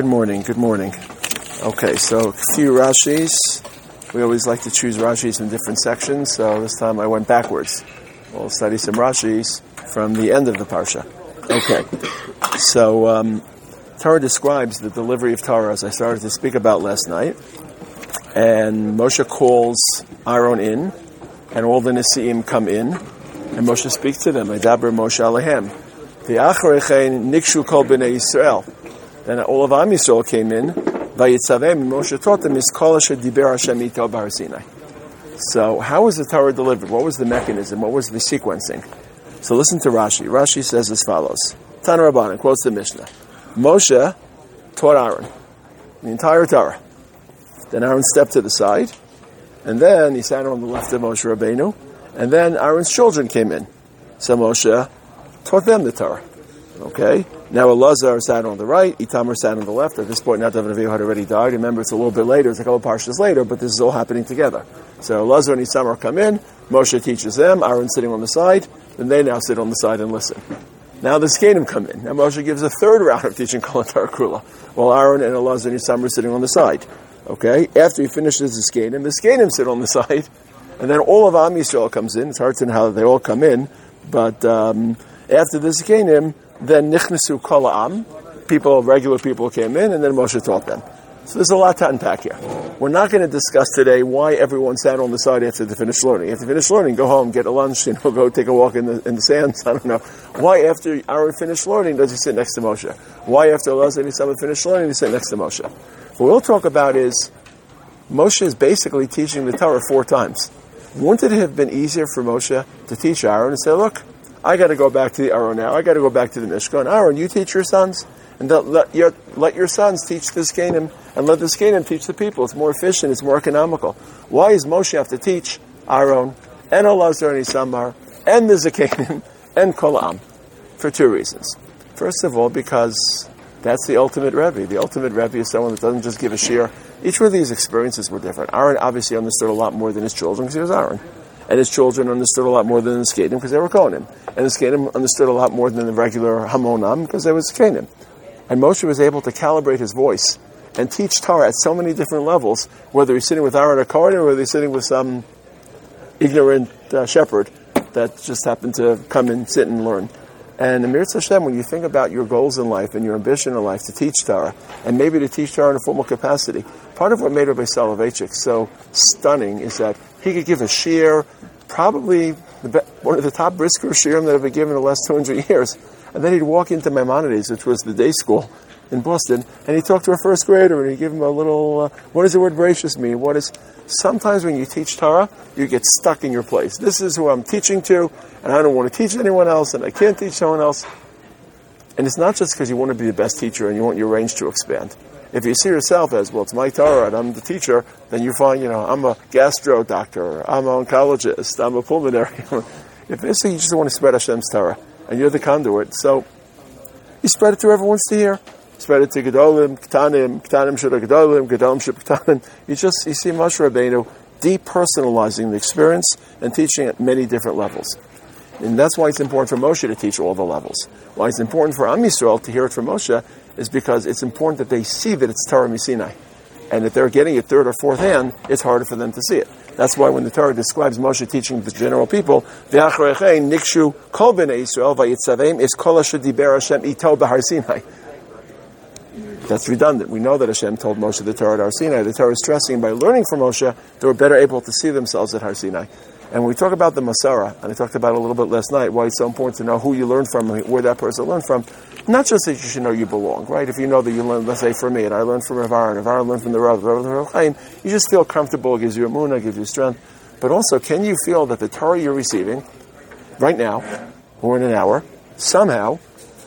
Good morning, good morning. Okay, so a few Rashis. We always like to choose Rashis in different sections, so this time I went backwards. We'll study some Rashis from the end of the Parsha. Okay, so um, Torah describes the delivery of Torah as I started to speak about last night. And Moshe calls Aaron in, and all the Nisi'im come in, and Moshe speaks to them. Medaber Moshe Alehem. The Acharechein Nikshu Kol B'nei Yisrael. Then all of Am Yisrael came in. Vayitzavem, Moshe taught them, is Kol Hashem Ito Bar Sinai. So, how was the Torah delivered? What was the mechanism? What was the sequencing? So, listen to Rashi. Rashi says as follows: Tana Rabbanan quotes the Mishnah. Moshe taught Aaron the entire Torah. Then Aaron stepped to the side, and then he sat on the left of Moshe Rabbeinu, and then Aaron's children came in. So Moshe taught them the Torah. Okay? Now Elazar sat on the right, Itamar sat on the left. At this point, Nadav and Avihu had already died. Remember, it's a little bit later, it's a couple of parshas later, but this is all happening together. So Elazar and Itamar come in, Moshe teaches them, Aaron sitting on the side, and they now sit on the side and listen. Now the Zakanim come in. Now Moshe gives a third round of teaching Kol Kula, while Aaron and Elazar and Itamar are sitting on the side. Okay? After he finishes the Zakanim, the Zakanim sit on the side, and then all of Am Yisrael comes in. It's hard to know how they all come in, but um, after the Zakanim, then Nichnasu Kol Am, people, regular people came in, and then Moshe taught them. So there's a lot to unpack here. We're not going to discuss today why everyone sat on the side after they finished learning. After they finished learning, go home, get a lunch, you know, go take a walk in the, in the sands. I don't know. Why after Aaron finished learning does he sit next to Moshe? Why after Elazar and someone finished learning, he sit next to Moshe? What we'll talk about is Moshe is basically teaching the Torah four times. Wouldn't it have been easier for Moshe to teach Aaron and say, look, I got to go back to the Aaron now. I got to go back to the Mishkan. Aaron, you teach your sons, and let your, let your sons teach the Zakanim, and let the Zakanim teach the people. It's more efficient. It's more economical. Why does Moshe have to teach Aaron and Elazar and Isamar and the Zakanim and Kolam? For two reasons. First of all, because that's the ultimate Rebbe. The ultimate Rebbe is someone that doesn't just give a shiur. Each one of these experiences were different. Aaron obviously understood a lot more than his children because he was Aaron. And his children understood a lot more than the Skadim because they were Kohanim. And the Skadim understood a lot more than the regular Hamonam because they was Skadim. And Moshe was able to calibrate his voice and teach Torah at so many different levels, whether he's sitting with Aaron or or whether he's sitting with some ignorant uh, shepherd that just happened to come and sit and learn. And Amir Hashem, when you think about your goals in life and your ambition in life to teach Torah, and maybe to teach Torah in a formal capacity, part of what made Rabbi Soloveitchik so stunning is that he could give a shiur, probably one of the top brisker shiurim that have been given in the last 200 years. And then he'd walk into Maimonides, which was the day school in Boston, and he'd talk to a first grader and he'd give him a little, uh, what does the word gracious mean? What is, sometimes when you teach Torah, you get stuck in your place. This is who I'm teaching to, and I don't want to teach anyone else, and I can't teach someone else. And it's not just because you want to be the best teacher and you want your range to expand. If you see yourself as, well, it's my Torah and I'm the teacher, then you find, you know, I'm a gastro doctor, I'm an oncologist, I'm a pulmonary. if it's you just want to spread Hashem's Torah, and you're the conduit, so you spread it to everyone to hear. Spread it to Gedolim, Ktanim, Ktanim Shura Gedolim, Gedolim Shura Ktanim. You just, you see Moshe Rabbeinu depersonalizing the experience and teaching at many different levels. And that's why it's important for Moshe to teach all the levels. Why it's important for Am Yisrael to hear it from Moshe is because it's important that they see that it's Torah Misinai. And if they're getting it third or fourth hand, it's harder for them to see it. That's why when the Torah describes Moshe teaching the general people, nikshu kol Yisrael is kol Hashem Sinai. That's redundant. We know that Hashem told Moshe the Torah at Har Sinai. The Torah is stressing by learning from Moshe, they were better able to see themselves at Har Sinai. And when we talk about the Mesorah, and I talked about it a little bit last night, why it's so important to know who you learn from, where that person learned from, not just that you should know you belong, right? If you know that you learn, let's say from me, and I learned from Rav and Rav Aaron learned from the Rav, Rav, Rav Chaim, you just feel comfortable, gives you a munah, gives you strength. But also, can you feel that the Torah you're receiving right now, or in an hour, somehow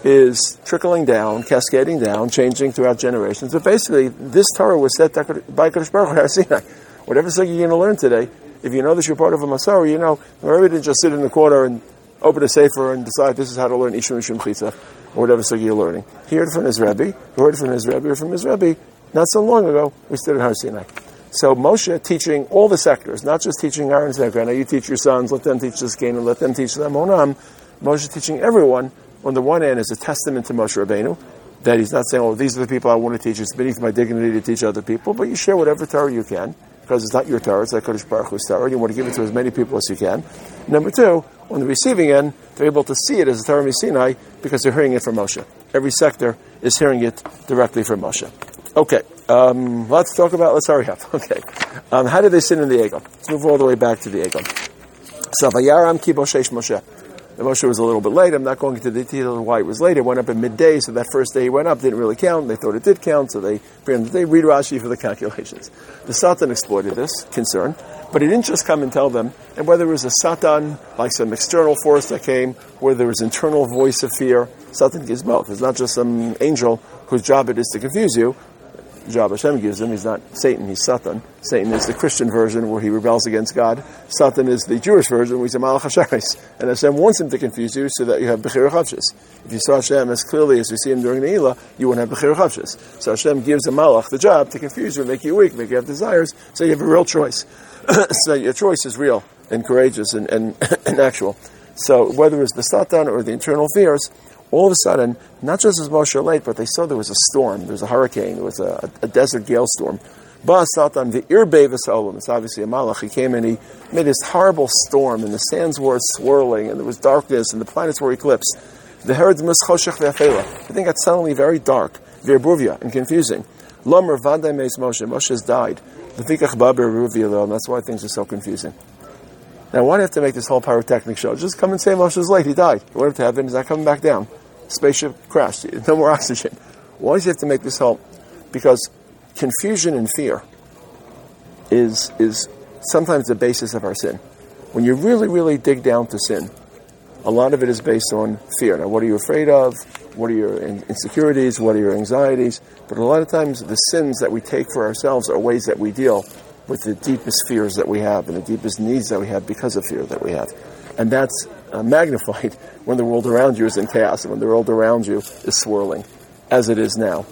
is trickling down, cascading down, changing throughout generations. But basically, this Torah was set by Kadosh Baruch Hu Sinai. Whatever sugi you're going to learn today, if you know that you're part of a Mesorah, you know, maybe didn't just sit in the corner and open a sefer and decide this is how to learn Ishum Chitza, or whatever sugi you're learning. He heard it from his Rebbe, he heard it from his Rebbe, or from his Rebbe, not so long ago, we stood at Har Sinai. So Moshe teaching all the sectors, not just teaching Aaron's sector. Now you teach your sons, let them teach this game, and let them teach them Onam. Moshe teaching everyone on the one hand is a testament to Moshe Rabbeinu, That he's not saying, oh, these are the people I want to teach. It's beneath my dignity to teach other people. But you share whatever Torah you can, because it's not your Torah, it's like Kadosh Baruch Hu's Torah. You want to give it to as many people as you can. Number two, on the receiving end, they're able to see it as a Torah Sinai because they're hearing it from Moshe. Every sector is hearing it directly from Moshe. Okay, um, let's talk about, let's hurry up. Okay. Um, how did they sin in the Egel? Let's move all the way back to the Egel. So, Vayaram Kiboshesh Moshe. The Moshe was a little bit late. I'm not going into the detail of why it was late. It went up at midday, so that first day he went up didn't really count. They thought it did count, so they they read Rashi for the calculations. The Satan exploited this concern, but he didn't just come and tell them. And whether it was a Satan, like some external force that came, whether there was internal voice of fear, Satan gives both. It's not just some angel whose job it is to confuse you, job Hashem gives him. He's not Satan, he's Satan. Satan is the Christian version where he rebels against God. Satan is the Jewish version where he's a Malach Hasharis. And Hashem wants him to confuse you so that you have Bechir Chavshis. If you saw Hashem as clearly as we see him during the Eilah, you wouldn't have Bechir Chavshis. So Hashem gives a Malach the job to confuse you, make you weak, make you have desires, so you have a real choice. so your choice is real and courageous and, and, and actual. So whether it's the Satan or the internal fears, all of a sudden, not just was Moshe late, but they saw there was a storm, there was a hurricane, there was a, a desert gale storm. Ba Satan, the Irbevis Olam, it's obviously a Malach, he came and he made this horrible storm, and the sands were swirling, and there was darkness, and the planets were eclipsed. The Herod Mischoshech Ve'afela. The thing got suddenly very dark, Ve'erbuvia, and confusing. Lomer Vadai Meis Moshe, Moshe has died. The Fikach Babir Ruvia, that's why things are so confusing. Now, why do you have to make this whole pyrotechnic show? Just come and say Moshe's late, he died. He went up to heaven, he's not coming back down spaceship crashed. No more oxygen. Why does he have to make this whole? Because confusion and fear is is sometimes the basis of our sin. When you really, really dig down to sin, a lot of it is based on fear. Now, what are you afraid of? What are your insecurities? What are your anxieties? But a lot of times, the sins that we take for ourselves are ways that we deal with the deepest fears that we have and the deepest needs that we have because of fear that we have. And that's uh, magnified when the world around you is in chaos and when the world around you is swirling, as it is now.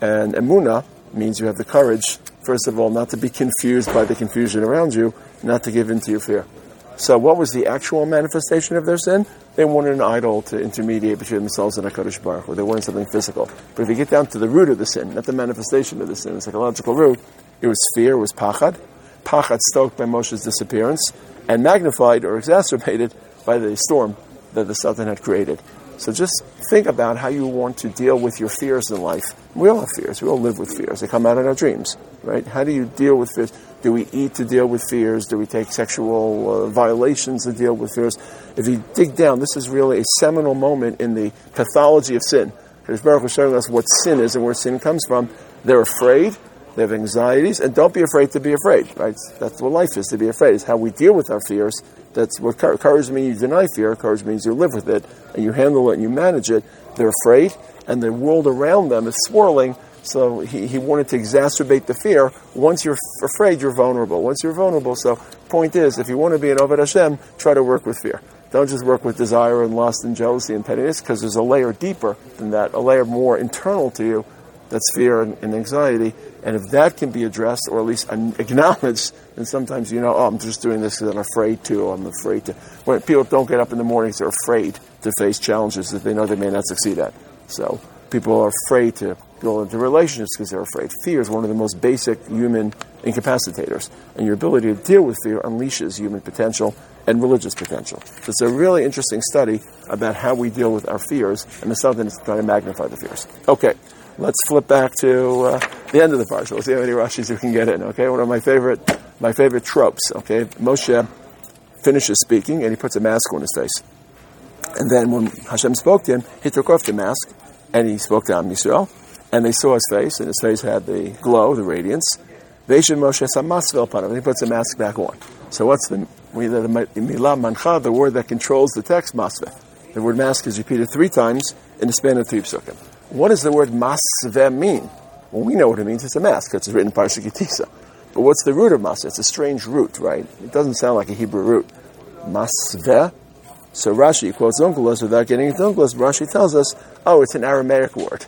And emuna means you have the courage, first of all, not to be confused by the confusion around you, not to give in to your fear. So, what was the actual manifestation of their sin? They wanted an idol to intermediate between themselves and HaKadosh Baruch Hu. They wanted something physical. But if you get down to the root of the sin, not the manifestation of the sin, the psychological root, it was fear, it was pachad. Pachad stoked by Moshe's disappearance and magnified or exacerbated by the storm that the Satan had created. So just think about how you want to deal with your fears in life. We all have fears. We all live with fears. They come out in our dreams, right? How do you deal with fears? Do we eat to deal with fears? Do we take sexual uh, violations to deal with fears? If you dig down, this is really a seminal moment in the pathology of sin. Because Baruch was showing us what sin is and where sin comes from. They're afraid, they have anxieties, and don't be afraid to be afraid, right? That's what life is, to be afraid. It's how we deal with our fears that's what courage means. You deny fear. Courage means you live with it and you handle it and you manage it. They're afraid, and the world around them is swirling. So he, he wanted to exacerbate the fear. Once you're afraid, you're vulnerable. Once you're vulnerable, so point is, if you want to be an Oved Hashem, try to work with fear. Don't just work with desire and lust and jealousy and pettiness, because there's a layer deeper than that, a layer more internal to you that's fear and, and anxiety. And if that can be addressed or at least acknowledged, then sometimes you know, oh, I'm just doing this because I'm afraid to. I'm afraid to. When people don't get up in the mornings, they're afraid to face challenges that they know they may not succeed at. So people are afraid to go into relationships because they're afraid. Fear is one of the most basic human incapacitators, and your ability to deal with fear unleashes human potential and religious potential. So it's a really interesting study about how we deal with our fears, and the something that's trying to magnify the fears. Okay. Let's flip back to uh, the end of the parsha. We'll see how many Rashis we can get in. Okay, one of my favorite, my favorite tropes. Okay, Moshe finishes speaking and he puts a mask on his face. And then when Hashem spoke to him, he took off the mask and he spoke to Am Yisrael, and they saw his face, and his face had the glow, the radiance. Veishin Moshe samasvel him, and he puts the mask back on. So what's the milah mancha, the word that controls the text, masveh? The word mask is repeated three times in the span of three psukim. What does the word masveh mean? Well, we know what it means. It's a mask. It's written Parsha Ki Tisa. But what's the root of masveh? It's a strange root, right? It doesn't sound like a Hebrew root. Masveh. So Rashi quotes Onkelos without getting into Onkelos. Rashi tells us, oh, it's an Aramaic word.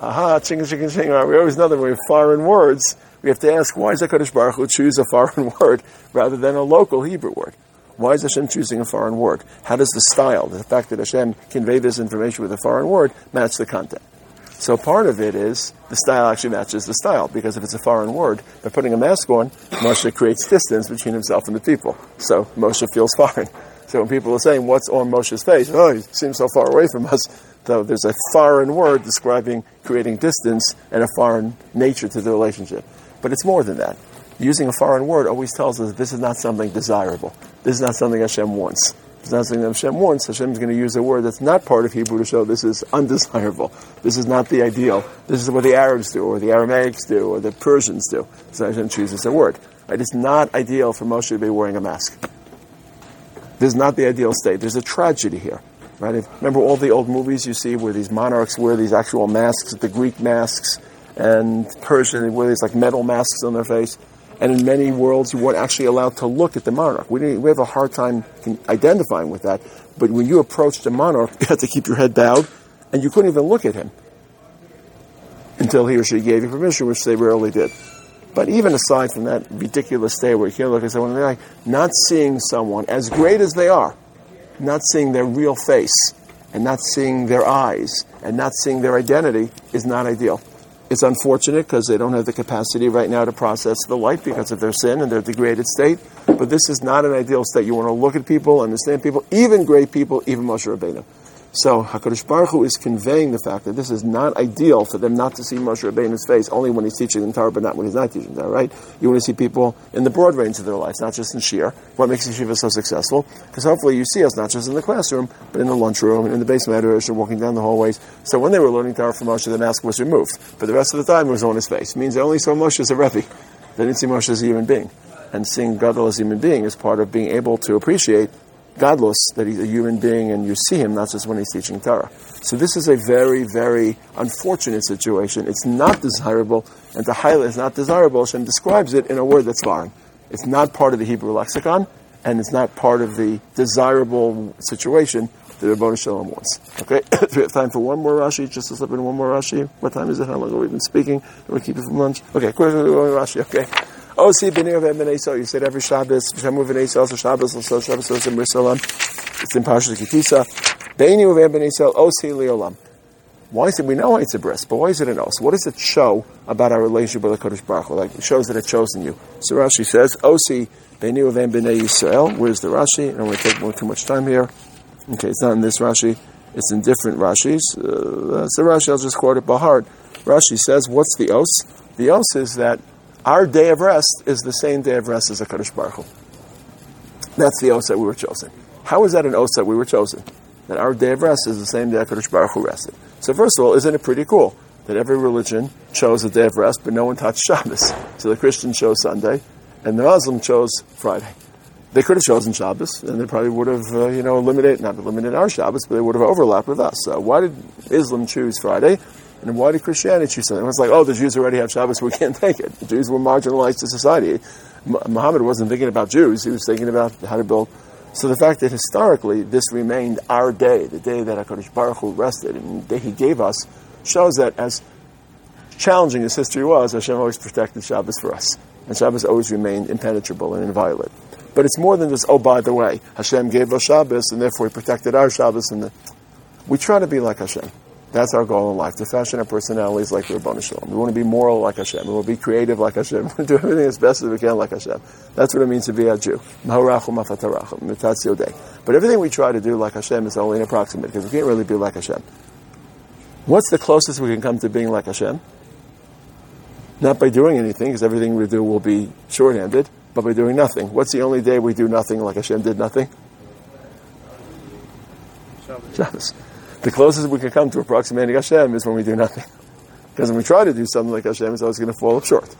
Aha, ching, ching, ching. We always know that when we have foreign words, we have to ask, why does HaKadosh Baruch Hu choose a foreign word rather than a local Hebrew word? Why is Hashem choosing a foreign word? How does the style, the fact that Hashem conveyed this information with a foreign word, match the content? So part of it is the style actually matches the style, because if it's a foreign word, by putting a mask on, Moshe creates distance between himself and the people. So Moshe feels foreign. So when people are saying, what's on Moshe's face? Oh, he seems so far away from us. So there's a foreign word describing creating distance and a foreign nature to the relationship. But it's more than that. Using a foreign word always tells us this is not something desirable. This is not something Hashem wants. It's not something that Hashem wants. Hashem is going to use a word that's not part of Hebrew to show this is undesirable. This is not the ideal. This is what the Arabs do, or the Aramaics do, or the Persians do. So Hashem chooses a word. Right? It's not ideal for Moshe to be wearing a mask. This is not the ideal state. There's a tragedy here. Right? If, remember all the old movies you see where these monarchs wear these actual masks, the Greek masks, and Persian, wear these like metal masks on their face. And in many worlds, you weren't actually allowed to look at the monarch. We, we have a hard time identifying with that. But when you approached the monarch, you had to keep your head bowed, and you couldn't even look at him until he or she gave you permission, which they rarely did. But even aside from that ridiculous day where you can't look at someone, like not seeing someone as great as they are, not seeing their real face, and not seeing their eyes, and not seeing their identity is not ideal. It's unfortunate because they don't have the capacity right now to process the light because of their sin and their degraded state. But this is not an ideal state. You want to look at people, understand people, even great people, even Moshe Rabbeinu. So Hakadosh Baruch Hu is conveying the fact that this is not ideal for them not to see Moshe Rabbeinu's face only when he's teaching them Torah, but not when he's not teaching Torah. Right? You want to see people in the broad range of their lives, not just in Shir. What makes Yeshiva so successful? Because hopefully you see us not just in the classroom, but in the lunchroom and in the basement area, walking down the hallways. So when they were learning Torah from Moshe, the mask was removed, but the rest of the time it was on his face. It means they only saw Moshe as a Rebbe. They didn't see Moshe as a human being. And seeing Gadol as a human being is part of being able to appreciate godless, that he's a human being and you see him, not just when he's teaching Torah. So this is a very, very unfortunate situation. It's not desirable, and to highlight it's not desirable, Hashem describes it in a word that's foreign. It's not part of the Hebrew lexicon, and it's not part of the desirable situation that Rabbi Shalom wants. Okay, we have time for one more Rashi, just to slip in one more Rashi. What time is it? How long have we been speaking? We keep it from lunch? Okay, question, Rashi, okay. Oh, B'nei of Ben Esau. You said every Shabbos, Shemu Ben Esau, also Shabbos, also Shabbos, also Mirsalam. It's in Parashat Ki Tisa. Of Ben Esau, Osi Leolam. Why is it? We know it's a bris, but why is it an os? What does it show about our relationship with the Kadosh Baruch Hu? Like it shows that it's chosen you. So Rashi says, Osi of Bnei Yisrael. Where's the Rashi? I don't want to take more too much time here. Okay, it's not in this Rashi. It's in different Rashis. Uh, so Rashi, I'll just quote it by heart. Rashi says, what's the os? The os is that our day of rest is the same day of rest as a Kadosh Baruch Hu. That's the that we were chosen. How is that an that we were chosen? That our day of rest is the same day Kadosh Baruch Hu rested. So first of all, isn't it pretty cool that every religion chose a day of rest, but no one touched Shabbos? So the Christians chose Sunday, and the Muslim chose Friday. They could have chosen Shabbos, and they probably would have, uh, you know, eliminated, not eliminated our Shabbos, but they would have overlapped with us. So why did Islam choose Friday? And why did Christianity choose something? It was like, oh, the Jews already have Shabbos, we can't take it. The Jews were marginalized to society. Muhammad wasn't thinking about Jews, he was thinking about how to build. So the fact that historically this remained our day, the day that HaKadosh Baruch Hu rested, and the day he gave us, shows that as challenging as history was, Hashem always protected Shabbos for us. And Shabbos always remained impenetrable and inviolate. But it's more than just, oh, by the way, Hashem gave us Shabbos, and therefore he protected our Shabbos. And the, we try to be like Hashem. That's our goal in life, to fashion our personalities like the Rabbanu Shalom. We want to be moral like Hashem. We want to be creative like Hashem. We want to do everything as best as we can like Hashem. That's what it means to be a Jew. But everything we try to do like Hashem is only an approximate, because we can't really be like Hashem. What's the closest we can come to being like Hashem? Not by doing anything, because everything we do will be short-handed, but by doing nothing. What's the only day we do nothing like Hashem did nothing? Shabbos. The closest we can come to approximating Hashem is when we do nothing. Because when we try to do something like Hashem, it's always going to fall short.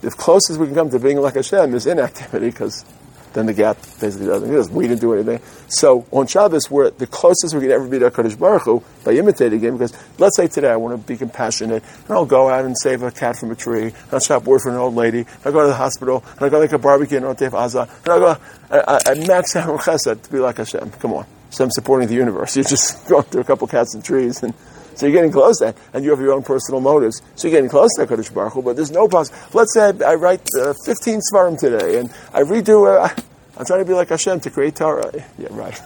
The closest we can come to being like Hashem is inactivity, because then the gap basically doesn't exist. We didn't do anything. So on Shabbos, we're the closest we can ever be to HaKadosh Baruch Hu by imitating him, because let's say today I want to be compassionate, and I'll go out and save a cat from a tree, and I'll shop wood for an old lady, and I'll go to the hospital, and I'll go make a barbecue in Otef Aza, and I'll go, I, I, I max out chesed to be like Hashem. Come on. So I'm supporting the universe. You're just going through a couple cats and trees, and so you're getting close to that, and you have your own personal motives. So you're getting close to Hakadosh Baruch Hu, but there's no possible. Let's say I, I write uh, 15 svarim today, and I redo. Uh, I'm trying to be like Hashem to create Torah. Yeah, right.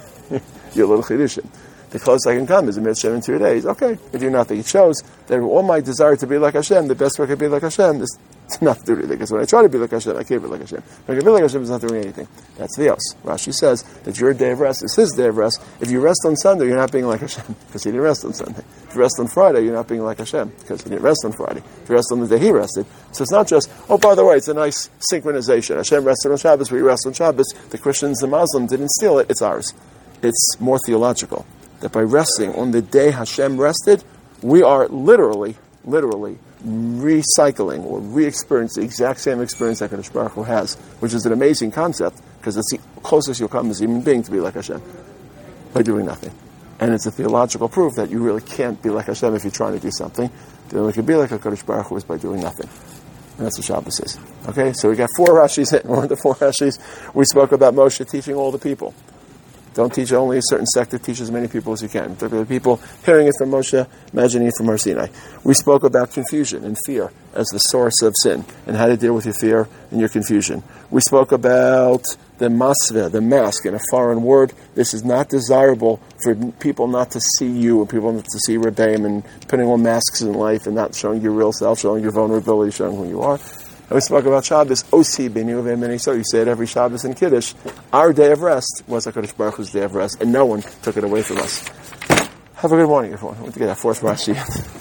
you're a little chiddushim. the closest I can come is a mitzvah in two days. Okay, I do nothing. It shows that all my desire to be like Hashem, the best way I could be like Hashem is to not anything. Because when I try to be like Hashem, I can't be like Hashem. When I can be like Hashem, is not doing anything. That's the else. Rashi says that your day of rest is his day of rest. If you rest on Sunday, you're not being like Hashem because he didn't rest on Sunday. If you rest on Friday, you're not being like Hashem because he didn't rest on Friday. If you rest on the day he rested, so it's not just oh by the way, it's a nice synchronization. Hashem rested on Shabbos, we rest on Shabbos. The Christians and Muslims didn't steal it; it's ours. It's more theological that by resting on the day Hashem rested, we are literally, literally recycling or re-experience the exact same experience that Kadosh Baruch Hu has, which is an amazing concept because it's the closest you'll come as a human being to be like Hashem by doing nothing. And it's a theological proof that you really can't be like Hashem if you're trying to do something. The only way you can be like a Kadosh Baruch Hu is by doing nothing. And that's what Shabbos is. Okay, so we got four Rashis, one of the four Rashis. We spoke about Moshe teaching all the people. Don't teach only a certain sector, teach as many people as you can. The people hearing it from Moshe, imagining it from Har Sinai. We spoke about confusion and fear as the source of sin and how to deal with your fear and your confusion. We spoke about the masve, the mask in a foreign word. This is not desirable for people not to see you and people not to see Rebbeim and putting on masks in life and not showing your real self, showing your vulnerability, showing who you are. And we spoke about Shabbos, Osi b'nu so You say it every Shabbos in Kiddush. Our day of rest was HaKadosh Baruch Hu's day of rest, and no one took it away from us. Have a good morning, everyone. To get that fourth Rashi.